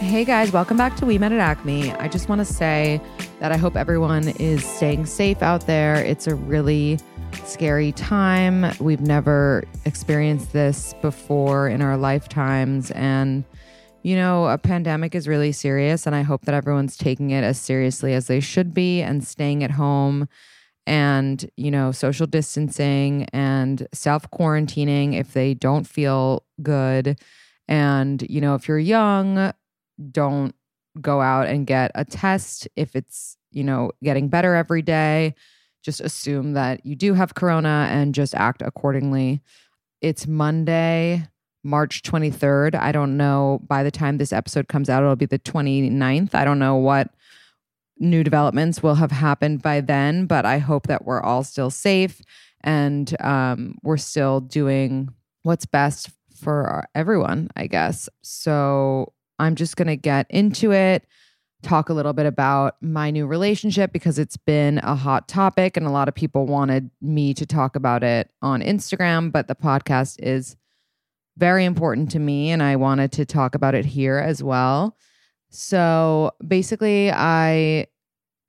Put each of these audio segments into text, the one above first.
Hey guys, welcome back to We Met at Acme. I just want to say that I hope everyone is staying safe out there. It's a really scary time. We've never experienced this before in our lifetimes. And, you know, a pandemic is really serious. And I hope that everyone's taking it as seriously as they should be and staying at home and, you know, social distancing and self quarantining if they don't feel good. And, you know, if you're young, don't go out and get a test if it's, you know, getting better every day. Just assume that you do have corona and just act accordingly. It's Monday, March 23rd. I don't know by the time this episode comes out it'll be the 29th. I don't know what new developments will have happened by then, but I hope that we're all still safe and um, we're still doing what's best for everyone, I guess. So I'm just going to get into it, talk a little bit about my new relationship because it's been a hot topic and a lot of people wanted me to talk about it on Instagram, but the podcast is very important to me and I wanted to talk about it here as well. So, basically I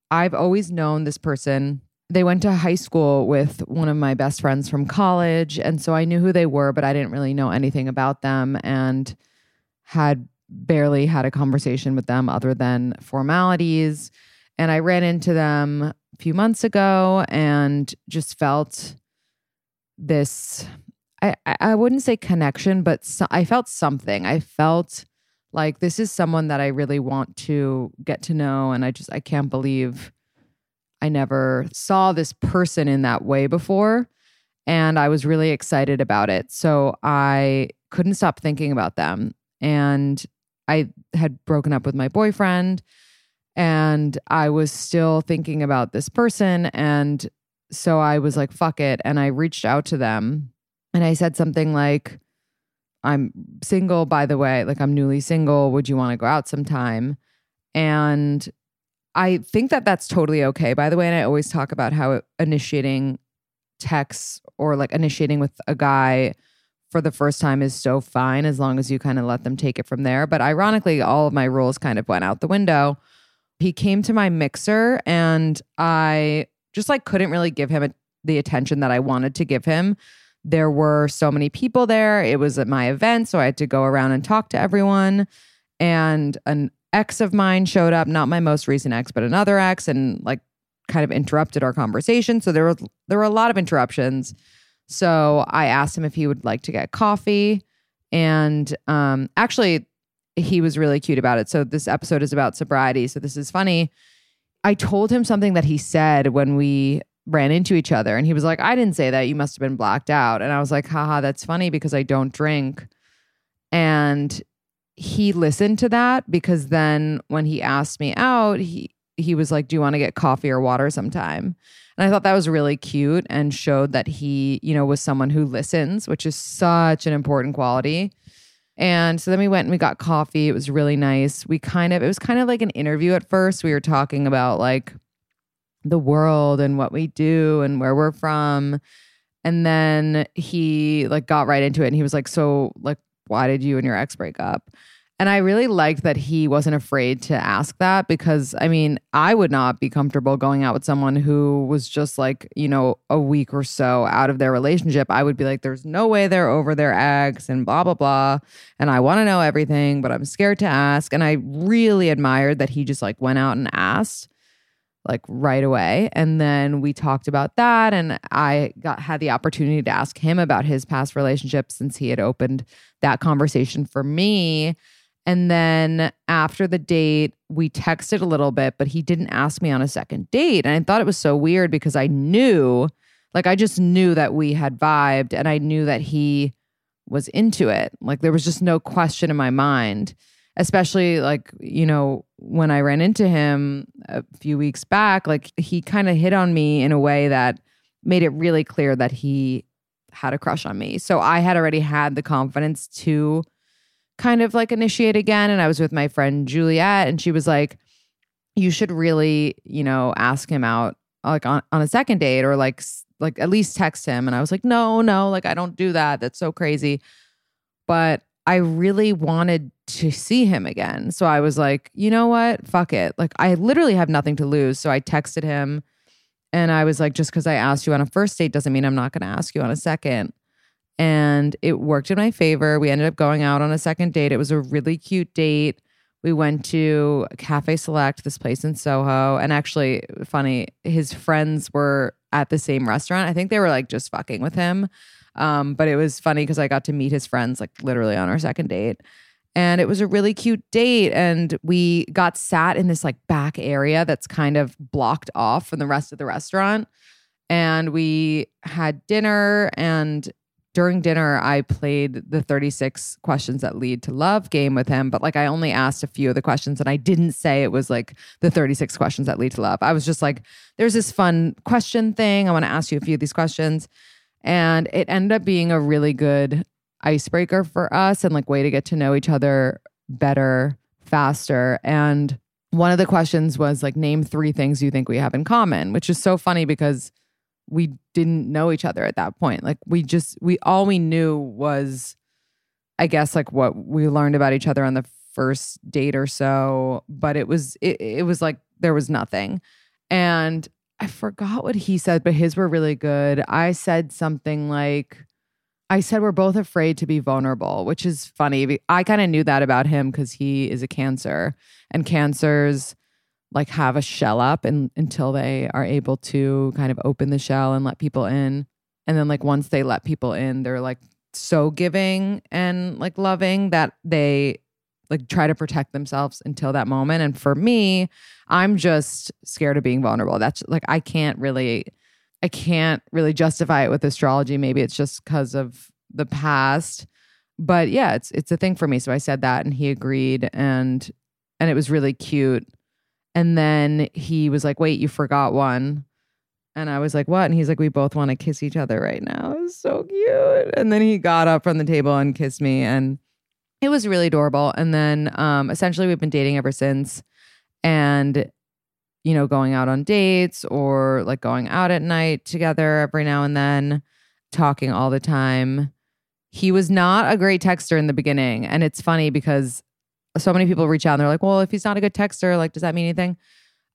I've always known this person. They went to high school with one of my best friends from college and so I knew who they were, but I didn't really know anything about them and had barely had a conversation with them other than formalities. And I ran into them a few months ago and just felt this I, I wouldn't say connection, but so, I felt something. I felt like this is someone that I really want to get to know. And I just, I can't believe I never saw this person in that way before. And I was really excited about it. So I couldn't stop thinking about them. And I had broken up with my boyfriend and I was still thinking about this person. And so I was like, fuck it. And I reached out to them and I said something like, I'm single, by the way, like I'm newly single. Would you want to go out sometime? And I think that that's totally okay, by the way. And I always talk about how initiating texts or like initiating with a guy for the first time is so fine as long as you kind of let them take it from there. But ironically, all of my rules kind of went out the window. He came to my mixer and I just like couldn't really give him a, the attention that I wanted to give him. There were so many people there. It was at my event, so I had to go around and talk to everyone. And an ex of mine showed up, not my most recent ex, but another ex, and like kind of interrupted our conversation. So there was there were a lot of interruptions. So I asked him if he would like to get coffee. And um, actually, he was really cute about it. So this episode is about sobriety. So this is funny. I told him something that he said when we ran into each other. And he was like, I didn't say that. You must have been blacked out. And I was like, haha, that's funny because I don't drink. And he listened to that because then when he asked me out, he he was like, Do you want to get coffee or water sometime? And I thought that was really cute and showed that he, you know, was someone who listens, which is such an important quality. And so then we went and we got coffee. It was really nice. We kind of, it was kind of like an interview at first. We were talking about like the world and what we do and where we're from. And then he like got right into it and he was like, So, like, why did you and your ex break up? And I really liked that he wasn't afraid to ask that because I mean, I would not be comfortable going out with someone who was just like, you know, a week or so out of their relationship. I would be like, there's no way they're over their ex and blah, blah, blah. And I want to know everything, but I'm scared to ask. And I really admired that he just like went out and asked. like right away. And then we talked about that and I got had the opportunity to ask him about his past relationship since he had opened that conversation for me. And then after the date, we texted a little bit, but he didn't ask me on a second date. And I thought it was so weird because I knew, like, I just knew that we had vibed and I knew that he was into it. Like, there was just no question in my mind especially like you know when i ran into him a few weeks back like he kind of hit on me in a way that made it really clear that he had a crush on me so i had already had the confidence to kind of like initiate again and i was with my friend juliet and she was like you should really you know ask him out like on, on a second date or like like at least text him and i was like no no like i don't do that that's so crazy but I really wanted to see him again. So I was like, you know what? Fuck it. Like, I literally have nothing to lose. So I texted him and I was like, just because I asked you on a first date doesn't mean I'm not going to ask you on a second. And it worked in my favor. We ended up going out on a second date. It was a really cute date. We went to Cafe Select, this place in Soho. And actually, funny, his friends were at the same restaurant. I think they were like just fucking with him. Um, but it was funny because I got to meet his friends like literally on our second date. And it was a really cute date. And we got sat in this like back area that's kind of blocked off from the rest of the restaurant. And we had dinner. And during dinner, I played the 36 questions that lead to love game with him. But like, I only asked a few of the questions and I didn't say it was like the 36 questions that lead to love. I was just like, there's this fun question thing. I want to ask you a few of these questions. And it ended up being a really good icebreaker for us and like way to get to know each other better, faster. And one of the questions was like, name three things you think we have in common, which is so funny because we didn't know each other at that point. Like we just, we all we knew was, I guess, like what we learned about each other on the first date or so. But it was, it, it was like there was nothing. And I forgot what he said, but his were really good. I said something like, I said we're both afraid to be vulnerable, which is funny. I kind of knew that about him because he is a cancer, and cancers like have a shell up and until they are able to kind of open the shell and let people in. And then like once they let people in, they're like so giving and like loving that they like try to protect themselves until that moment. And for me, I'm just scared of being vulnerable. That's like I can't really I can't really justify it with astrology. Maybe it's just because of the past. But yeah, it's it's a thing for me. So I said that and he agreed and and it was really cute. And then he was like, "Wait, you forgot one." And I was like, "What?" And he's like, "We both want to kiss each other right now." It was so cute. And then he got up from the table and kissed me and it was really adorable. And then um, essentially, we've been dating ever since. And, you know, going out on dates or like going out at night together every now and then, talking all the time. He was not a great texter in the beginning. And it's funny because so many people reach out and they're like, well, if he's not a good texter, like, does that mean anything?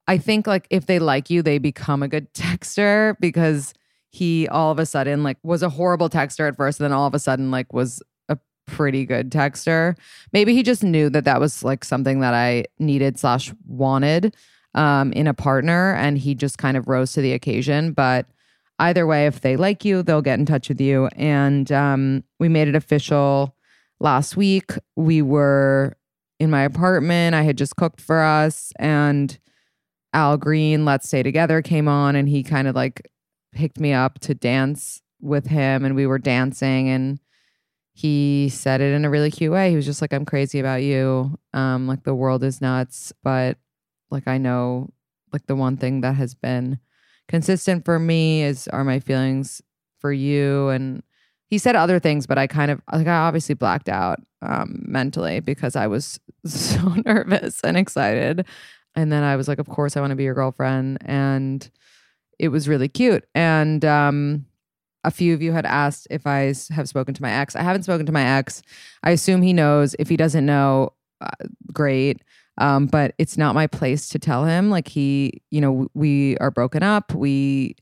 I think like if they like you, they become a good texter because he all of a sudden like was a horrible texter at first and then all of a sudden like was a pretty good texter. Maybe he just knew that that was like something that I needed slash wanted um, in a partner, and he just kind of rose to the occasion. But either way, if they like you, they'll get in touch with you. And um, we made it official last week. We were in my apartment. I had just cooked for us, and Al Green, Let's Stay Together, came on, and he kind of like picked me up to dance with him, and we were dancing and he said it in a really cute way. He was just like, I'm crazy about you. Um, like the world is nuts, but like I know like the one thing that has been consistent for me is are my feelings for you. And he said other things, but I kind of like I obviously blacked out um mentally because I was so nervous and excited. And then I was like, of course I want to be your girlfriend. And it was really cute. And um a few of you had asked if I have spoken to my ex. I haven't spoken to my ex. I assume he knows. If he doesn't know, uh, great. Um, but it's not my place to tell him. Like he, you know, we are broken up. We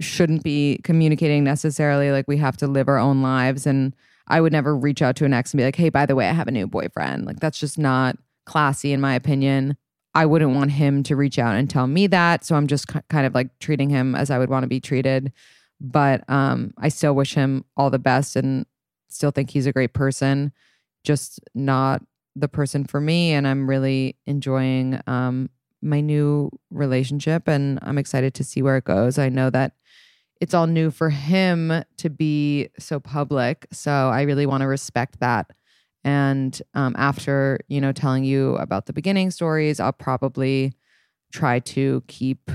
shouldn't be communicating necessarily. Like we have to live our own lives. And I would never reach out to an ex and be like, hey, by the way, I have a new boyfriend. Like that's just not classy in my opinion. I wouldn't want him to reach out and tell me that. So I'm just ki- kind of like treating him as I would want to be treated. But um, I still wish him all the best and still think he's a great person, just not the person for me. And I'm really enjoying um, my new relationship and I'm excited to see where it goes. I know that it's all new for him to be so public. So I really want to respect that. And um, after, you know, telling you about the beginning stories, I'll probably try to keep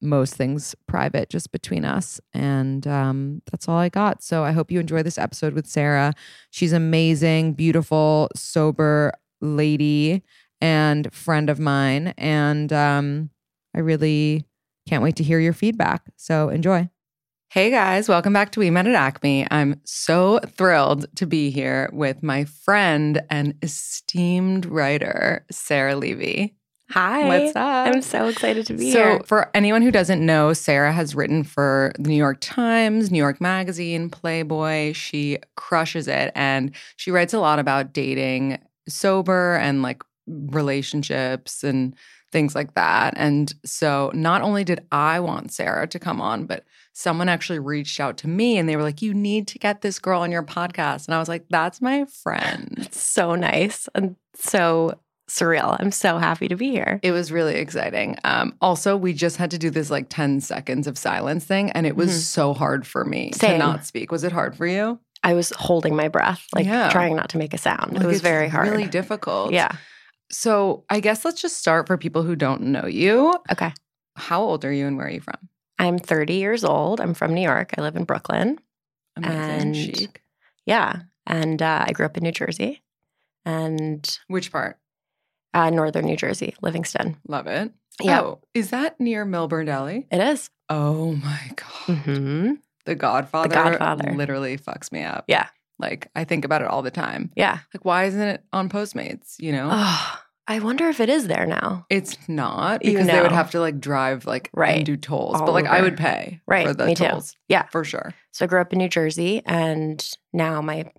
most things private just between us. And um, that's all I got. So I hope you enjoy this episode with Sarah. She's amazing, beautiful, sober lady and friend of mine. And um, I really can't wait to hear your feedback. So enjoy. Hey guys, welcome back to We Met at Acme. I'm so thrilled to be here with my friend and esteemed writer, Sarah Levy. Hi. What's up? I'm so excited to be so, here. So, for anyone who doesn't know, Sarah has written for the New York Times, New York Magazine, Playboy. She crushes it. And she writes a lot about dating sober and like relationships and things like that. And so, not only did I want Sarah to come on, but someone actually reached out to me and they were like, You need to get this girl on your podcast. And I was like, That's my friend. It's so nice and so surreal. I'm so happy to be here. It was really exciting. Um, also, we just had to do this like 10 seconds of silence thing, and it was Mhm. so hard for me to not speak. Was it hard for you? I was holding my breath, like Yeah. trying not to make a sound. Like, it was very hard. Really difficult. Yeah. So I guess let's just start for people who don't know you. Okay. How old are you and where are you from? I'm 30 years old. I'm from New York. I live in Brooklyn. Amazing. And- Chic. Yeah. And uh, I grew up in New Jersey and Which part? uh, northern New Jersey, Livingston. Love it. Yeah. Oh, is that near Millburn Deli? It is. Oh my God. Mm-hmm. The Godfather. Godfather. Literally fucks me up. Yeah. Like I think about it all the time. Yeah. Like, why isn't it on Postmates? You know? Oh, I wonder if it is there now. It's not You because they would have to like drive like Right. and do tolls. All but like I would pay Right, for the me too. tolls. Yeah. For sure. So I grew up in New Jersey and now my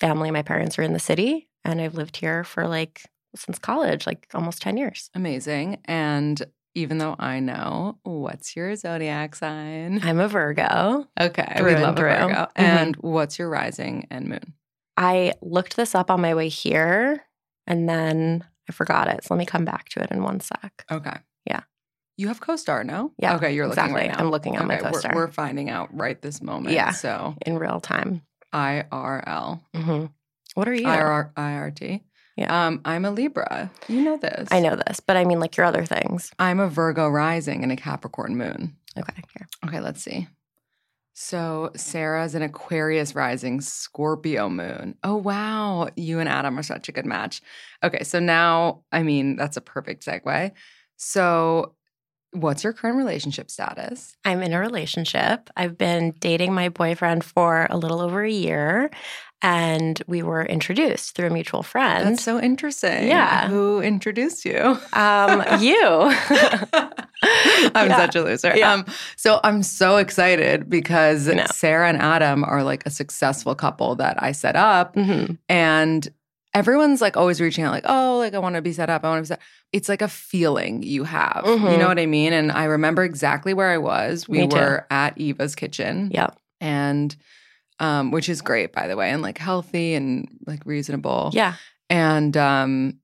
family, my parents are in the city and I've lived here for like since college, like almost 10 years. Amazing. And even though I know what's your zodiac sign? I'm a Virgo. Okay. Through we and love a through. Virgo. Mhm. And what's your rising and moon? I looked this up on my way here and then I forgot it. So let me come back to it in one sec. Okay. Yeah. You have co-star, no? Yeah, Okay, you're looking right now. I'm looking my Okay, we're- co-star. We're, finding out right this moment. Yeah. So In real time. IRL. hmm What are you? IR, IRT. Yeah. Um, I'm a Libra. You know this. I know this, but I mean like your other things. I'm a Virgo rising and a Capricorn moon. Okay. Here. Okay, let's see. So Sarah's an Aquarius rising, Scorpio moon. Oh wow, you and Adam are such a good match. Okay, so now I mean that's a perfect segue. So, what's your current relationship status? I'm in a relationship. I've been dating my boyfriend for a little over a year, and we were introduced through a mutual friend. That's so interesting. Yeah. who introduced you? um, you. I'm Yeah. such a loser. Yeah. Um, so I'm so excited because know. Sarah and Adam are like a successful couple that I set up. Mhm. And everyone's like always reaching out, like, oh, like I want to be set up. I want to be set. It's like a feeling you have. You Mhm. know what I mean? And I remember exactly where I was. We were at Eva's kitchen. Yeah. And um, which is great, by the way, and like healthy and like reasonable. Yeah. And um,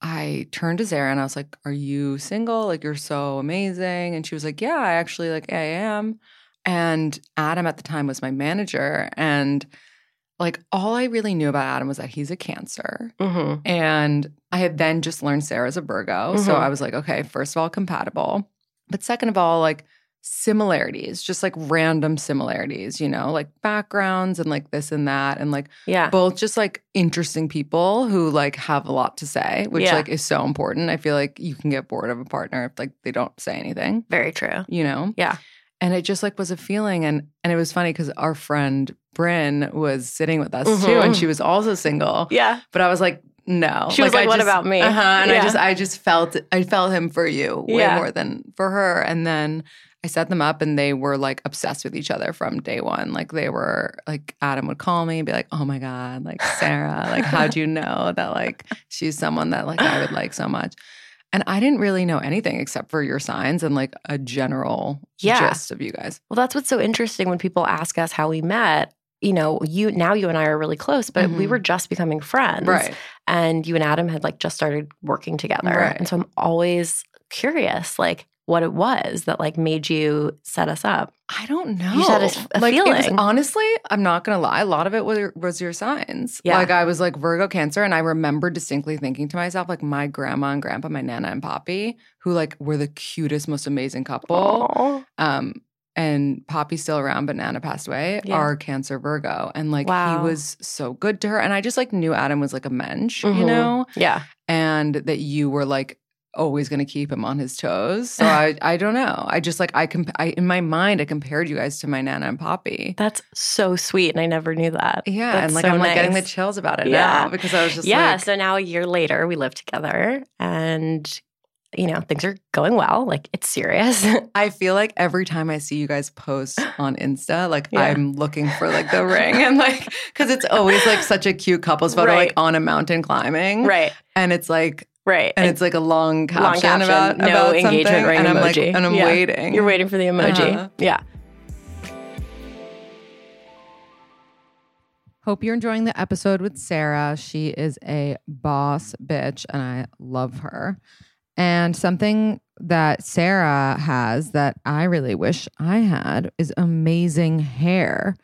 I turned to Sarah and I was like, Are you single? Like, you're so amazing. And she was like, Yeah, I actually like I am. And Adam at the time was my manager. And like all I really knew about Adam was that he's a cancer. hmm And I had then just learned Sarah's a Virgo. So Mhm. I was like, okay, first of all, compatible. But second of all, like similarities, just like random similarities, you know, like backgrounds and like this and that. And like Yeah. both just like interesting people who like have a lot to say, which Yeah. like is so important. I feel like you can get bored of a partner if like they don't say anything, Very true. you know? Yeah. And it just like was a feeling. And and it was funny because our friend Bryn was sitting with us too. Mhm. And she was also single. Yeah. But I was like, no. She was like, I "What just- about me?" Uh-huh. And I just I just felt I felt him for you way Yeah. more than for her. And then I set them up and they were like obsessed with each other from day one. Like they were like Adam would call me and be like, Oh my God, like Sarah, like how'd you know that like she's someone that like I would like so much? And I didn't really know anything except for your signs and like a general Yeah. gist of you guys. Well, that's what's so interesting when people ask us how we met. You know, you now you and I are really close, but we Mhm. were just becoming friends. Right. And you and Adam had like just started working together. Right. And so I'm always curious, like what it was that like made you set us up. I don't know. just had a a like, it was- honestly, I'm not gonna lie. A lot of it was, was your signs. Yeah. Like I was like Virgo Cancer, and I remember distinctly thinking to myself, like my grandma and grandpa, my nana and poppy, who like were the cutest, most amazing couple. Aw. Um, and Poppy's still around, but Nana passed away. Yeah. Are Cancer Virgo, and like Wow. he was so good to her, and I just like knew Adam was like a mensch, you Mhm. know, Yeah. and that you were like always going to keep him on his toes. So I, I don't know. I just like I, comp- I in my mind I compared you guys to my Nana and Poppy. That's so sweet. And I never knew that. Yeah, That's and like so I'm like getting the chills about it Yeah. now because I was just yeah. like, so now a year later, we live together and, you know, things are going well. Like it's serious. I feel like every time I see you guys post on Insta, like Yeah. I'm looking for like the ring and like because it's always like such a cute couples photo Right. like on a mountain climbing, right. And it's like Right. and it's like a long caption, caption, about no about engagement something, ring and I'm like emoji. and I'm Yeah. waiting. You're waiting for the emoji. Uh-huh. Yeah. Hope you're enjoying the episode with Sarah. She is a boss bitch and I love her. And something that Sarah has that I really wish I had is amazing hair.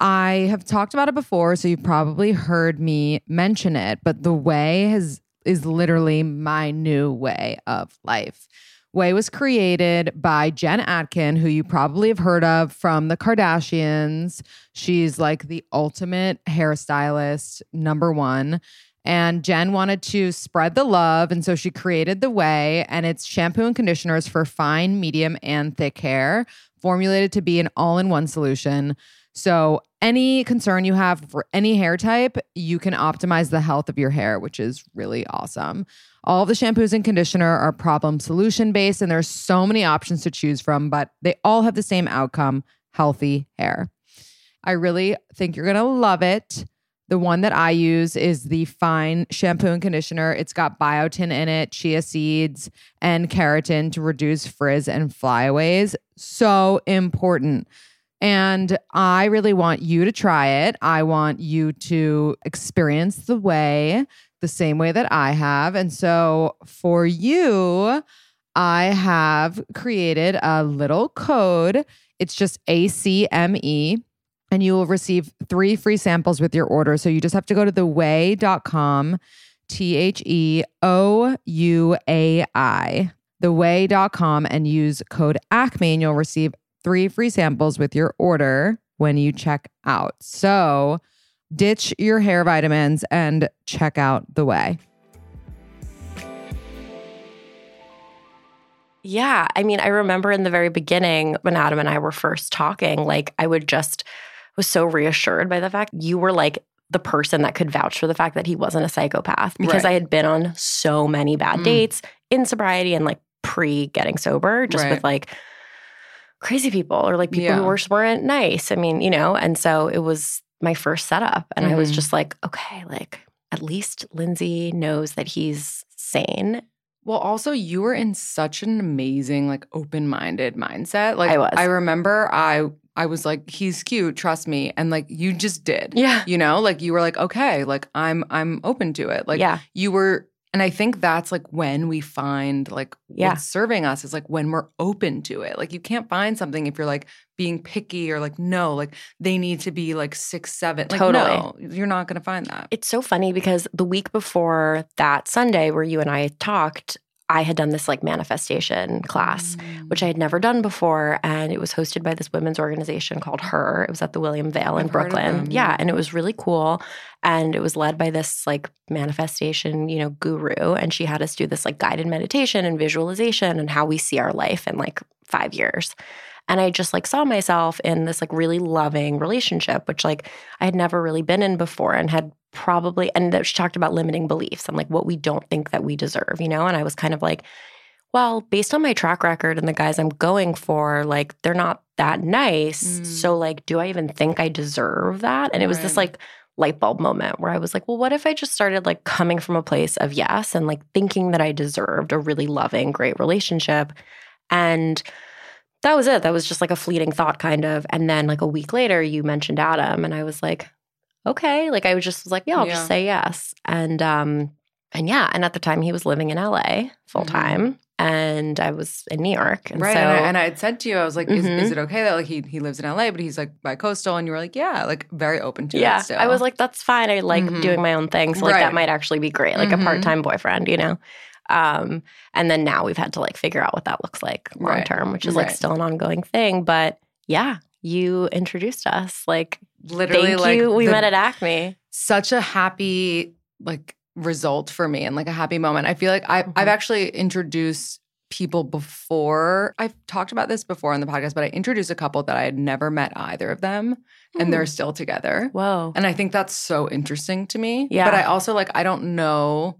I have talked about it before, so you've probably heard me mention it, but the Ouai has is literally my new way of life. Ouai was created by Jen Atkin, who you probably have heard of from the Kardashians. She's like the ultimate hairstylist, number one. And Jen wanted to spread the love. And so she created The Ouai, and it's shampoo and conditioners for fine, medium, and thick hair, formulated to be an all in one solution. So, any concern you have for any hair type, you can optimize the health of your hair, which is really awesome. All the shampoos and conditioner are problem solution based, and there's so many options to choose from, but they all have the same outcome healthy hair. I really think you're gonna love it. The one that I use is the fine shampoo and conditioner. It's got biotin in it, chia seeds, and keratin to reduce frizz and flyaways. So important. And I really want you to try it. I want you to experience the Ouai the same way that I have. And so for you, I have created a little code. It's just ACME and you will receive three free samples with your order. So you just have to go to theouai.com, T H E O U A I, theouai.com, and use code ACME, and you'll receive three free samples with your order when you check out. So ditch your hair vitamins and check out the Ouai. Yeah. I mean, I remember in the very beginning when Adam and I were first talking, like I would just was so reassured by the fact you were like the person that could vouch for the fact that he wasn't a psychopath because Right. I had been on so many bad Mm. dates in sobriety and like pre getting sober, just Right. with like crazy people or like people Yeah. who were, weren't nice. I mean, you know, and so it was my first setup. And I was Mhm. just like, okay, like at least Lindsey knows that he's sane. Well, also you were in such an amazing, like open-minded mindset. Like I was. I remember I I was like, he's cute, trust me. And like you just did. Yeah. You know, like you were like, okay, like I'm I'm open to it. Like yeah. you were and I think that's like when we find like Yeah. what's serving us is like when we're open to it. Like you can't find something if you're like being picky or like no, like they need to be like six, seven. Like Totally. no, you're not gonna find that. It's so funny because the week before that Sunday where you and I talked, I had done this like manifestation class, Mm. which I had never done before. And it was hosted by this women's organization called Her. It was at the William Vale in I've Brooklyn. yeah. And it was really cool. And it was led by this like manifestation, you know, guru. And she had us do this like guided meditation and visualization and how we see our life in like five years. And I just like saw myself in this like really loving relationship, which like I had never really been in before and had probably, and that she talked about limiting beliefs and like what we don't think that we deserve, you know? And I was kind of like, well, based on my track record and the guys I'm going for, like they're not that nice. Mm. So like, do I even think I deserve that? And it was this like light bulb moment where I was like, well, what if I just started like coming from a place of yes and like thinking that I deserved a really loving, great relationship. And that was it. That was just like a fleeting thought, kind of. And then like a week later, you mentioned Adam, and I was like, okay. Like I was just was like, yeah, I'll Yeah. just say yes. And um, and yeah, and at the time he was living in LA full time, and I was in New York. And right. so and, I, and I had said to you, I was like, is, Mhm. is it okay that like he he lives in LA, but he's like bi-coastal? And you were like, yeah, like very open to yeah, it. Still. I was like, that's fine. I like Mhm. doing my own thing. So like Right. that might actually be great, like a part time boyfriend, you know. Um, and then now we've had to like figure out what that looks like long Right. term, which is like Right. still an ongoing thing. But yeah, you introduced us. Like, literally thank like you. We the- met at Acme. such a happy like result for me and like a happy moment. I feel like I, Mhm. I've actually introduced people before. I've talked about this before on the podcast, but I introduced a couple that I had never met either of them, and they're still together. Whoa. And I think that's so interesting to me. Yeah. But I also like I don't know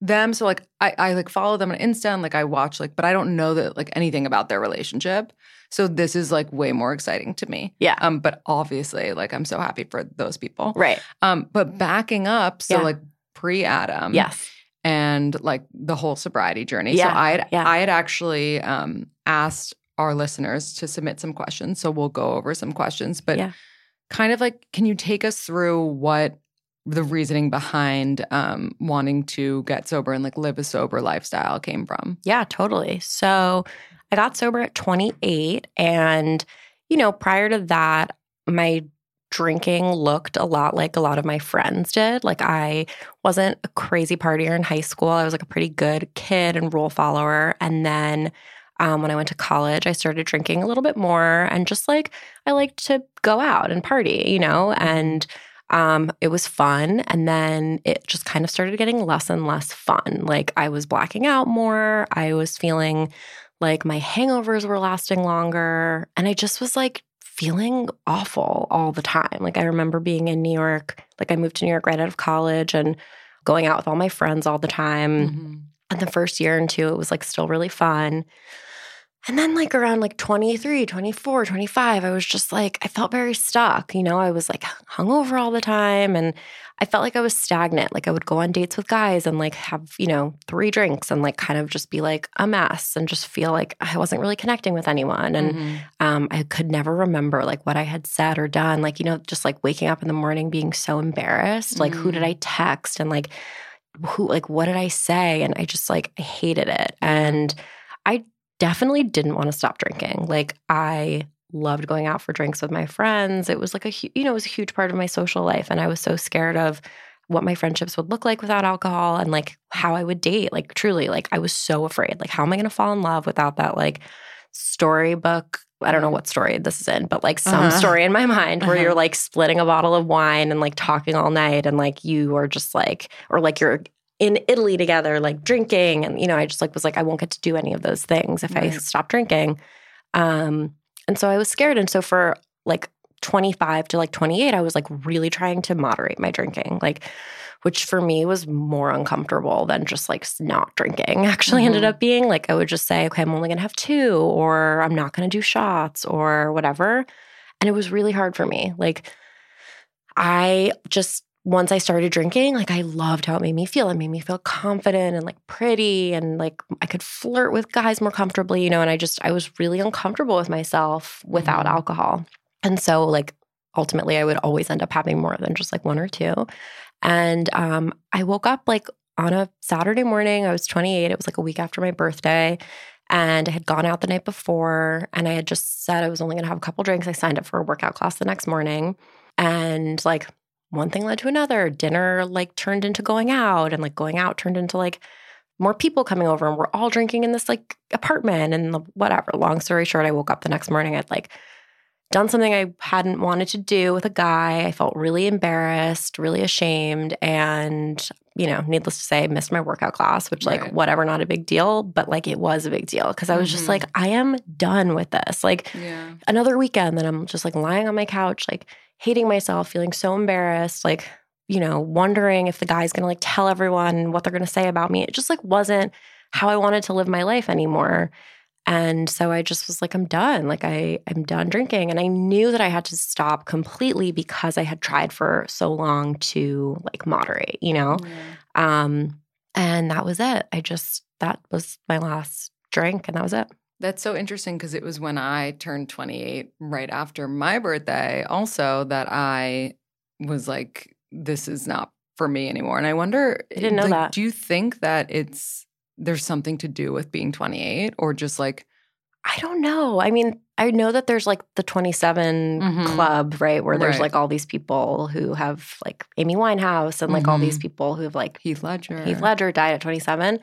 them. So like I, I like follow them on Insta and like I watch like, but I don't know that like anything about their relationship. So this is like way more exciting to me. Yeah. Um, but obviously, like I'm so happy for those people. Right. Um, but backing up, so Yeah. like pre Adam, yes. and like the whole sobriety journey. Yeah, So I had yeah. I had actually um asked our listeners to submit some questions. So we'll go over some questions, but Yeah. kind of like, can you take us through what the reasoning behind um wanting to get sober and like live a sober lifestyle came from? Yeah, totally. So I got sober at 28. And, you know, prior to that, my drinking looked a lot like a lot of my friends did. Like, I wasn't a crazy partier in high school. I was like a pretty good kid and rule follower. And then um, when I went to college, I started drinking a little bit more and just like I liked to go out and party, you know, and um, it was fun. And then it just kind of started getting less and less fun. Like I was blacking out more. I was feeling like my hangovers were lasting longer. And I just was like feeling awful all the time. Like I remember being in New York, like I moved to New York right out of college and going out with all my friends all the time. Mhm. And the first year and two, it was like still really fun. And then, like around like 23, 24, 25, I was just like, I felt very stuck. You know, I was like hungover all the time and I felt like I was stagnant. Like I would go on dates with guys and like have, you know, three drinks and like kind of just be like a mess and just feel like I wasn't really connecting with anyone. And Mhm. um, I could never remember like what I had said or done. Like, you know, just like waking up in the morning being so embarrassed. Like, who did I text? And like, who, like, what did I say? And I just like, I hated it. And I definitely didn't want to stop drinking. Like, I loved going out for drinks with my friends. It was like a, you know, it was a huge part of my social life. And I was so scared of what my friendships would look like without alcohol and like how I would date. Like, truly, like, I was so afraid. Like, how am I going to fall in love without that, like, storybook? I don't know what story this is in, but like some Uh-huh. story in my mind where Uh-huh. you're like splitting a bottle of wine and like talking all night and like you are just like, or like you're in Italy together, like drinking. And, you know, I just like was like, I won't get to do any of those things if I stop drinking. Um, and so I was scared. And so for like 25 to like 28, I was like really trying to moderate my drinking, like, which for me was more uncomfortable than just like not drinking actually ended Mhm. up being. Like, I would just say, okay, I'm only going to have two, or I'm not going to do shots, or whatever. And it was really hard for me. Like, I just, once I started drinking, like I loved how it made me feel. It made me feel confident and like pretty and like I could flirt with guys more comfortably, you know, and I just I was really uncomfortable with myself without Mhm. alcohol. And so like ultimately I would always end up having more than just like one or two. And um I woke up like on a Saturday morning. I was 28. It was like a week after my birthday. And I had gone out the night before and I had just said I was only gonna have a couple drinks. I signed up for a workout class the next morning. And like one thing led to another. Dinner like turned into going out, and like going out turned into like more people coming over, and we're all drinking in this like apartment and whatever. Long story short, I woke up the next morning. I'd like done something I hadn't wanted to do with a guy. I felt really embarrassed, really ashamed, and you know, needless to say, I missed my workout class, which like Right. whatever, not a big deal, but like it was a big deal because I was just Mhm. like, I am done with this. Like Yeah. another weekend that I'm just like lying on my couch, like hating myself, feeling so embarrassed, like, you know, wondering if the guy's gonna like tell everyone what they're gonna say about me. It just like wasn't how I wanted to live my life anymore. And so I just was like, I'm done. Like I, I'm done drinking. And I knew that I had to stop completely because I had tried for so long to like moderate, you know? Um, and that was it. I just that was my last drink and that was it. That's so interesting because it was when I turned 28, right after my birthday, also that I was like, this is not for me anymore. And I wonder, I didn't know like, that. Do you think that it's there's something to do with being 28 or just like, I don't know. I mean, I know that there's like the 27 Mhm. club, right? Where there's Right. like all these people who have like Amy Winehouse and like all these Mhm. people who have like Heath Ledger? Heath Ledger died at 27.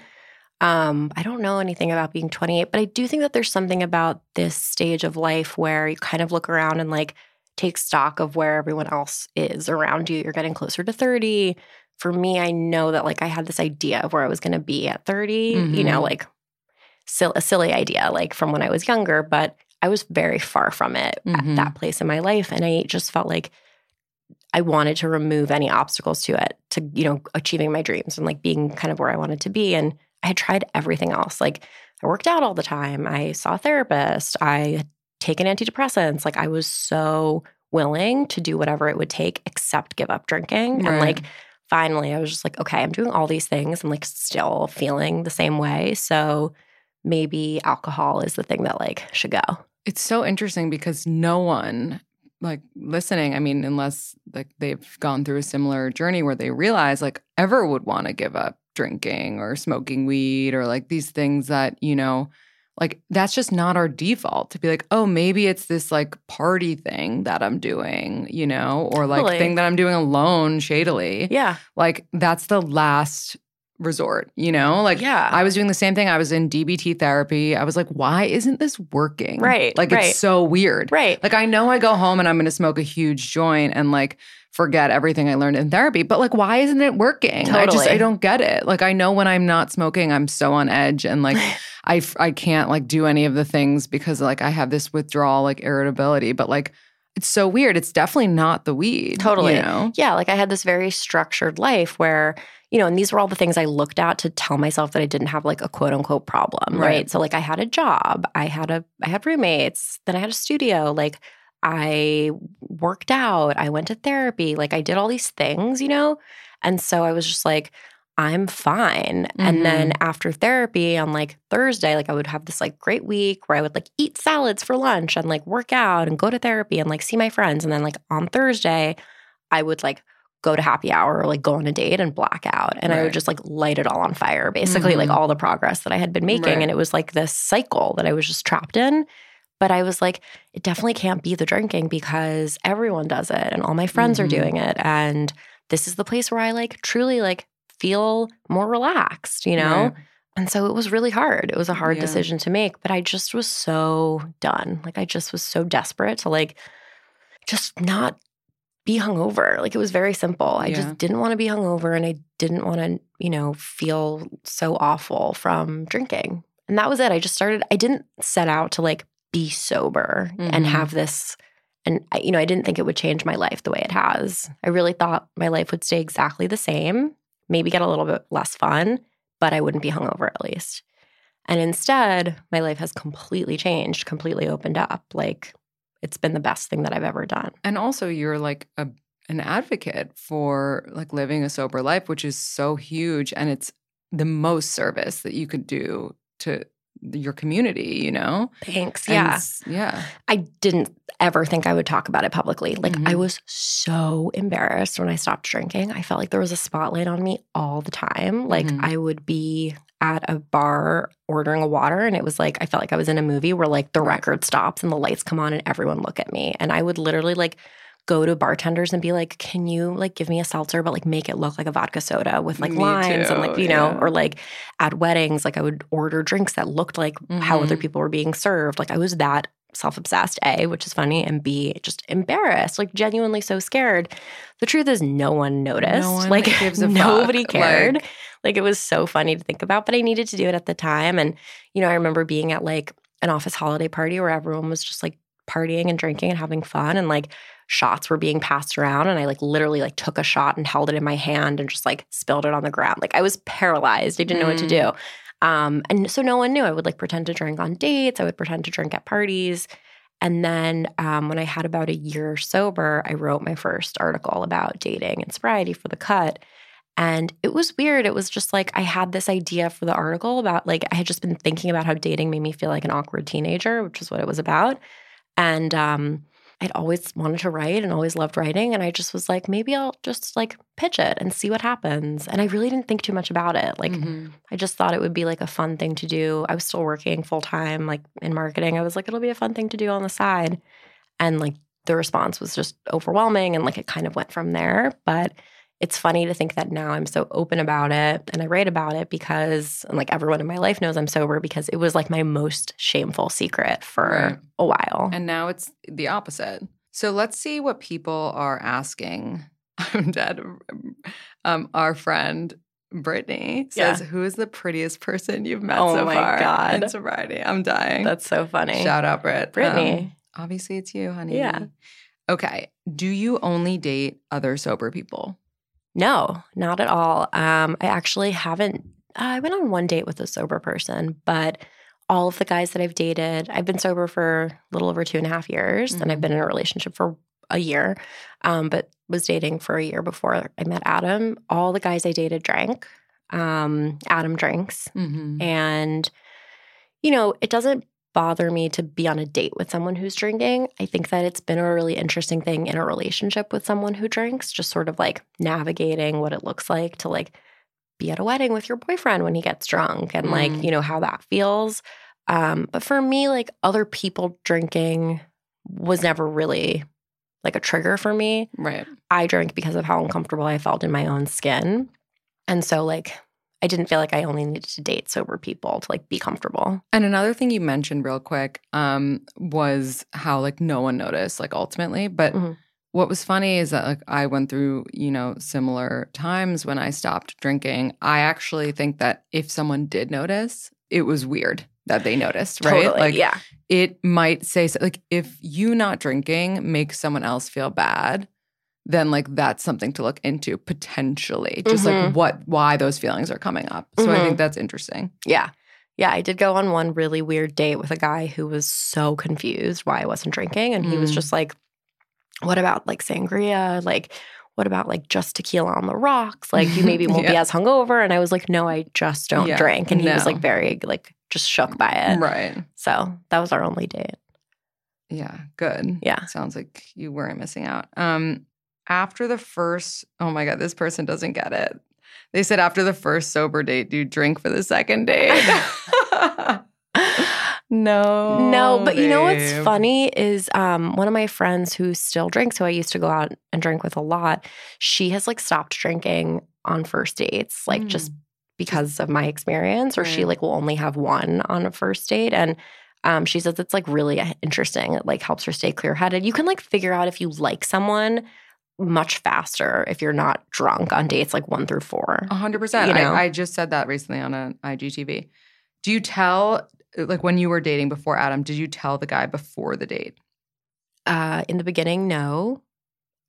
Um, I don't know anything about being 28, but I do think that there's something about this stage of life where you kind of look around and like take stock of where everyone else is around you. You're getting closer to 30. For me, I know that like I had this idea of where I was going to be at 30, you know, Mhm. like sil- a silly idea like from when I was younger, but I was very far from it Mhm. at that place in my life. And I just felt like I wanted to remove any obstacles to it, to, you know, achieving my dreams and like being kind of where I wanted to be. And I had tried everything else. Like I worked out all the time. I saw a therapist. I had taken antidepressants. Like I was so willing to do whatever it would take except give up drinking. And like finally I was just like, okay, I'm doing all these things and like still feeling the same way. So maybe alcohol is the thing that like should go. It's so interesting because no one like listening, I mean, unless like they've gone through a similar journey where they realize like ever would want to give up drinking or smoking weed or like these things that, you know, like that's just not our default to be like, oh, maybe it's this like party thing that I'm doing, you know, or like Totally. thing that I'm doing alone shadily. Yeah. Like that's the last resort, you know? Like Yeah. I was doing the same thing. I was in DBT therapy. I was like, why isn't this working? Right, Like right. it's so weird. Right. Like I know I go home and I'm going to smoke a huge joint and like forget everything I learned in therapy, but like why isn't it working? I just I don't get it. Like I know when I'm not smoking, I'm so on edge and like I I can't like do any of the things because like I have this withdrawal like irritability, but like it's so weird. It's definitely not the weed. Totally. You know? Yeah, like I had this very structured life where, you know, and these were all the things I looked at to tell myself that I didn't have like a quote unquote problem, right? Right. So like I had a job, I had a I had roommates, then I had a studio, like I worked out, I went to therapy, like I did all these things, you know? And so I was just like I'm fine. And then after therapy on like Thursday, like I would have this like great week where I would like eat salads for lunch and like work out and go to therapy and like see my friends. And then like on Thursday, I would like go to happy hour or like go on a date and black out. And I would just like light it all on fire, basically, like Mhm. all the progress that I had been making. Right. And it was like this cycle that I was just trapped in. But I was like, it definitely can't be the drinking because everyone does it and all my friends are Mhm. doing it. And this is the place where I like truly like feel more relaxed, you know? Right. And so it was really hard. It was a hard Yeah. decision to make, but I just was so done. Like I just was so desperate to like just not be hungover. Like it was very simple. I Yeah. just didn't want to be hungover and I didn't want to, you know, feel so awful from drinking. And that was it. I just started I didn't set out to like be sober and Mhm. have this and I- you know, I didn't think it would change my life the way it has. I really thought my life would stay exactly the same, maybe get a little bit less fun, but I wouldn't be hungover at least. And instead, my life has completely changed, completely opened up. Like it's been the best thing that I've ever done. And also you're like a an advocate for like living a sober life, which is so huge and it's the most service that you could do to your community, you know? Thanks. Yeah. yeah. I didn't ever think I would talk about it publicly. Like I Mhm. was so embarrassed when I stopped drinking. I felt like there was a spotlight on me all the time. Like Mhm. I would be at a bar ordering a water and it was like I felt like I was in a movie where like the record stops and the lights come on and everyone look at me and I would literally like go to bartenders and be like, "Can you like give me a seltzer but like make it look like a vodka soda with like Me limes and like, you know, yeah. or like at weddings like I would order drinks that looked like how other Mhm. people were being served. Like I was that self-obsessed a which is funny and b just embarrassed like genuinely so scared the truth is no one noticed No one like gives a nobody fuck. cared Like- like, it was so funny to think about but i needed to do it at the time and you know i remember being at like an office holiday party where everyone was just like partying and drinking and having fun and like shots were being passed around and i like literally like took a shot and held it in my hand and just like spilled it on the ground like i was paralyzed i didn't know what to do Um, and so no one knew. I would like pretend to drink on dates. I would pretend to drink at parties. And then um, when I had about a year sober, I wrote my first article about dating and sobriety for the cut. And it was weird. It was just like I had this idea for the article about like I had just been thinking about how dating made me feel like an awkward teenager, which is what it was about. And um, I'd always wanted to write and always loved writing. And I just was like, maybe I'll just like pitch it and see what happens. And I really didn't think too much about it. Like, Mm-hmm. I just thought it would be like a fun thing to do. I was still working full time, like in marketing. I was like, it'll be a fun thing to do on the side. And like the response was just overwhelming. And like it kind of went from there. But it's funny to think that now I'm so open about it and I write about it because, and like everyone in my life knows I'm sober because it was like my most shameful secret for Right. a while. And now it's the opposite. So let's see what people are asking. I'm dead. Um, our friend Brittany says, Yeah. "Who is the prettiest person you've met Oh so my far God. in sobriety?" I'm dying. That's so funny. Shout out, Britt. Brittany. Um, obviously, it's you, honey. Yeah. Okay. Do you only date other sober people? No, not at all. Um, I actually haven't. I went on one date with a sober person, but all of the guys that I've dated, I've been sober for a little over two and a half years, and I've Mhm. been in a relationship for a year, um, but was dating for a year before I met Adam. All the guys I dated drank. Um, Adam drinks, Mm-hmm. and you know, it doesn't bother me to be on a date with someone who's drinking. I think that it's been a really interesting thing in a relationship with someone who drinks, just sort of like navigating what it looks like to like be at a wedding with your boyfriend when he gets drunk and like, Mm. you know, how that feels. Um, but for me, like other people drinking was never really like a trigger for me. Right. I drank because of how uncomfortable I felt in my own skin. And so like I didn't feel like I only needed to date sober people to like be comfortable. And another thing you mentioned real quick um, was how like no one noticed, like ultimately. But Mhm. what was funny is that like I went through, you know, similar times when I stopped drinking. I actually think that if someone did notice, it was weird that they noticed, right? Totally. Like yeah. it might say so- like if you not drinking makes someone else feel bad, then like that's something to look into potentially. Just Mhm. like what why those feelings are coming up. So I Mhm. think that's interesting. Yeah. Yeah. I did go on one really weird date with a guy who was so confused why I wasn't drinking. And he was Mm. just like, what about like sangria? Like, what about like just tequila on the rocks? Like, you maybe won't be Yeah. as hungover. And I was like, no, I just don't Yeah. drink. And he was like very, like, just shook by it. Right. So that was our only date. Yeah, good. Yeah. Sounds like you weren't missing out. Um after the first oh my god, this person doesn't get it. They said after the first sober date, do you drink for the second date? no. No, but you know what's funny is um, one of my friends who still drinks, who I used to go out and drink with a lot, she has like stopped drinking on first dates, like just Mm. because of my experience, or she like will only have one on a first date. And um, she says it's like really uh, interesting. It like helps her stay clear headed. You can like figure out if you like someone much faster if you're not drunk on dates like one through four. A hundred percent. You know? I, I just said that recently on an IGTV. Do you tell like when you were dating before Adam, did you tell the guy before the date? Uh, in the beginning, no,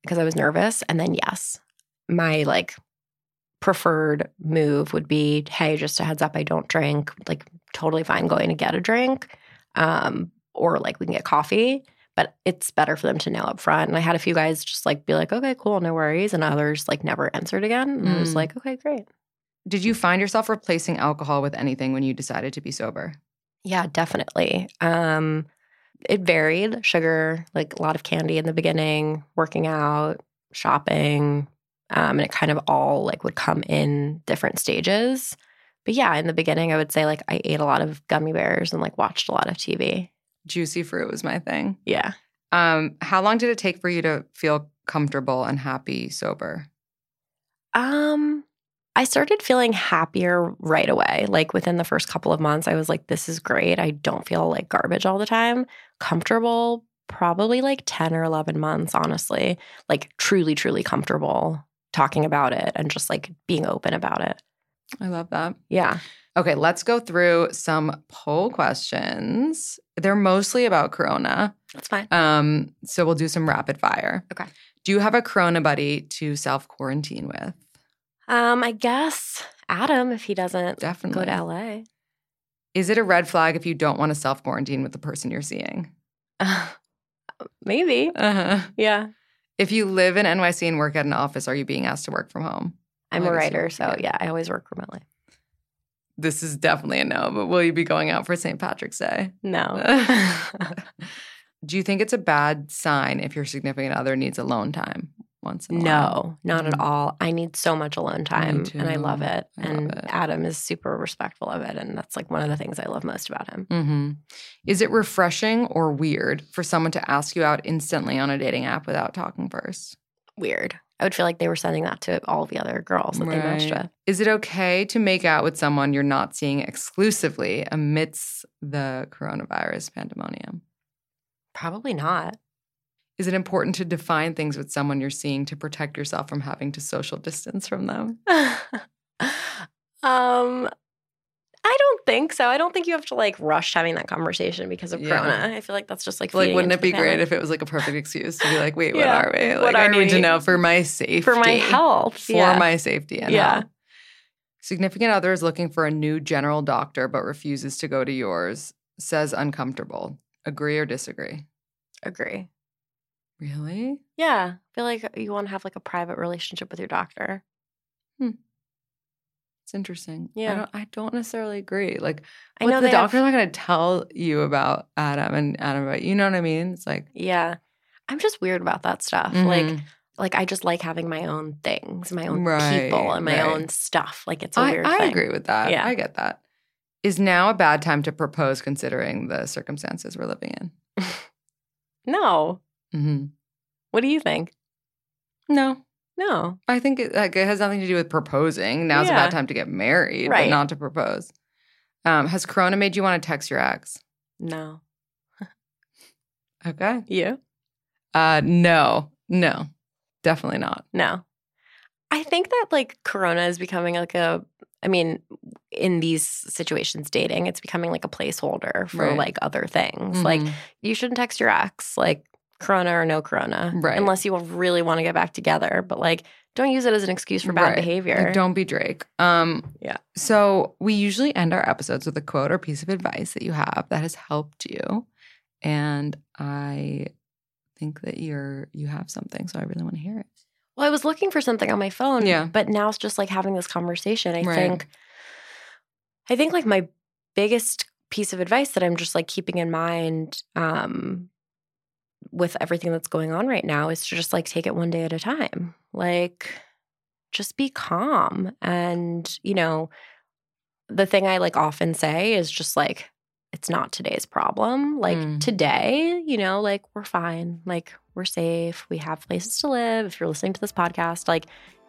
because I was nervous. And then, yes, my like preferred move would be, hey, just a heads up, I don't drink. Like, totally fine going to get a drink, um, or like we can get coffee. But it's better for them to know up front. And I had a few guys just like be like, okay, cool, no worries. And others like never answered again. And I was Mm. like, okay, great. Did you find yourself replacing alcohol with anything when you decided to be sober? Yeah, definitely. Um, it varied. Sugar, like a lot of candy in the beginning, working out, shopping, um, and it kind of all like would come in different stages. But yeah, in the beginning, I would say like I ate a lot of gummy bears and like watched a lot of TV. Juicy fruit was my thing. Yeah. Um, how long did it take for you to feel comfortable and happy sober? Um, I started feeling happier right away. Like within the first couple of months, I was like, this is great. I don't feel like garbage all the time. Comfortable, probably like 10 or 11 months, honestly. Like truly, truly comfortable talking about it and just like being open about it. I love that. Yeah. Okay, let's go through some poll questions. They're mostly about Corona. That's fine. Um, so we'll do some rapid fire. Okay. Do you have a Corona buddy to self quarantine with? Um, I guess Adam, if he doesn't Definitely. go to LA. Is it a red flag if you don't want to self quarantine with the person you're seeing? Maybe. Uh-huh. Yeah. If you live in NYC and work at an office, are you being asked to work from home? I'm a writer, so yeah. yeah, I always work remotely. This is definitely a no, but will you be going out for St. Patrick's Day? No. Do you think it's a bad sign if your significant other needs alone time once in a while? no, not at Mhm. all. I need so much alone time and I love it. I love and it. Adam is super respectful of it. And that's like one of the things I love most about him. hmm Is it refreshing or weird for someone to ask you out instantly on a dating app without talking first? Weird. I would feel like they were sending that to all the other girls that they matched with. Is it okay to make out with someone you're not seeing exclusively amidst the coronavirus pandemonium? Probably not. Is it important to define things with someone you're seeing to protect yourself from having to social distance from them? um I don't think so. I don't think you have to like rush having that conversation because of Yeah. Corona. I feel like that's just like Like, wouldn't it be great if it was like a perfect excuse to be like, wait, Yeah. what are we? Like, What I are need to know for my safety. for my health? For yeah. my safety and Yeah. health. Significant other is looking for a new general doctor but refuses to go to yours, says uncomfortable. Agree or disagree? Agree. Really? Yeah. I feel like you want to have like a private relationship with your doctor. Hmm. It's interesting. I Yeah. don't, I don't necessarily agree. Like, I what, know the they have- doctor's not going to tell you about Adam and Adam about you know what I mean? It's like Yeah. I'm just weird about that stuff. Like mhm. like I just like having my own things, my own Right, people and my right. own stuff. Like it's a I, weird I thing. agree with that. Yeah. I get that. Is now a bad time to propose considering the circumstances we're living in? No. hmm What do you think? No, No. I think it, like, it has nothing to do with proposing. Now's a Yeah. bad time to get married, Right. but not to propose. Um, has Corona made you want to text your ex? No. Okay. You? Uh, no, no, definitely not. No. I think that like Corona is becoming like a I mean, in these situations dating, it's becoming like a placeholder for Right. like other things. Like Mhm. you shouldn't text your ex, like Corona or no Corona. Right. Unless you really want to get back together. But like don't use it as an excuse for bad Right. behavior. Like, don't be Drake. Um, Yeah. So we usually end our episodes with a quote or piece of advice that you have that has helped you, and I think that you're you have something, so I really want to hear it. Well, I was looking for something on my phone. Yeah. But now it's just like having this conversation. I Right. think I think like my biggest piece of advice that I'm just like keeping in mind um with everything that's going on right now is to just like take it one day at a time. Like just be calm and you know the thing I like often say is just like it's not today's problem. Like Mm. today, you know, like we're fine. Like we're safe. We have places to live. If you're listening to this podcast, like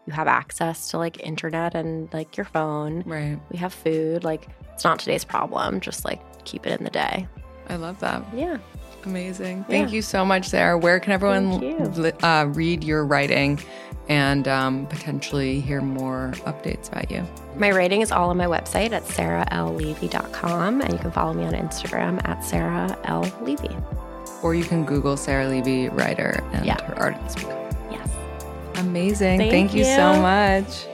you have access to like internet and like your phone. Right. We have food. Like it's not today's problem. Just like keep it in the day. I love that. Yeah. Amazing. Thank Yeah. you so much, Sarah. Where can everyone you. uh, read your writing and um, potentially hear more updates about you? My writing is all on my website at sarahlevy.com and you can follow me on Instagram at Sarah L. Levy. Or you can Google Sarah Levy writer and Yeah. her artist. Yes. Amazing. Thank Thank, you so much.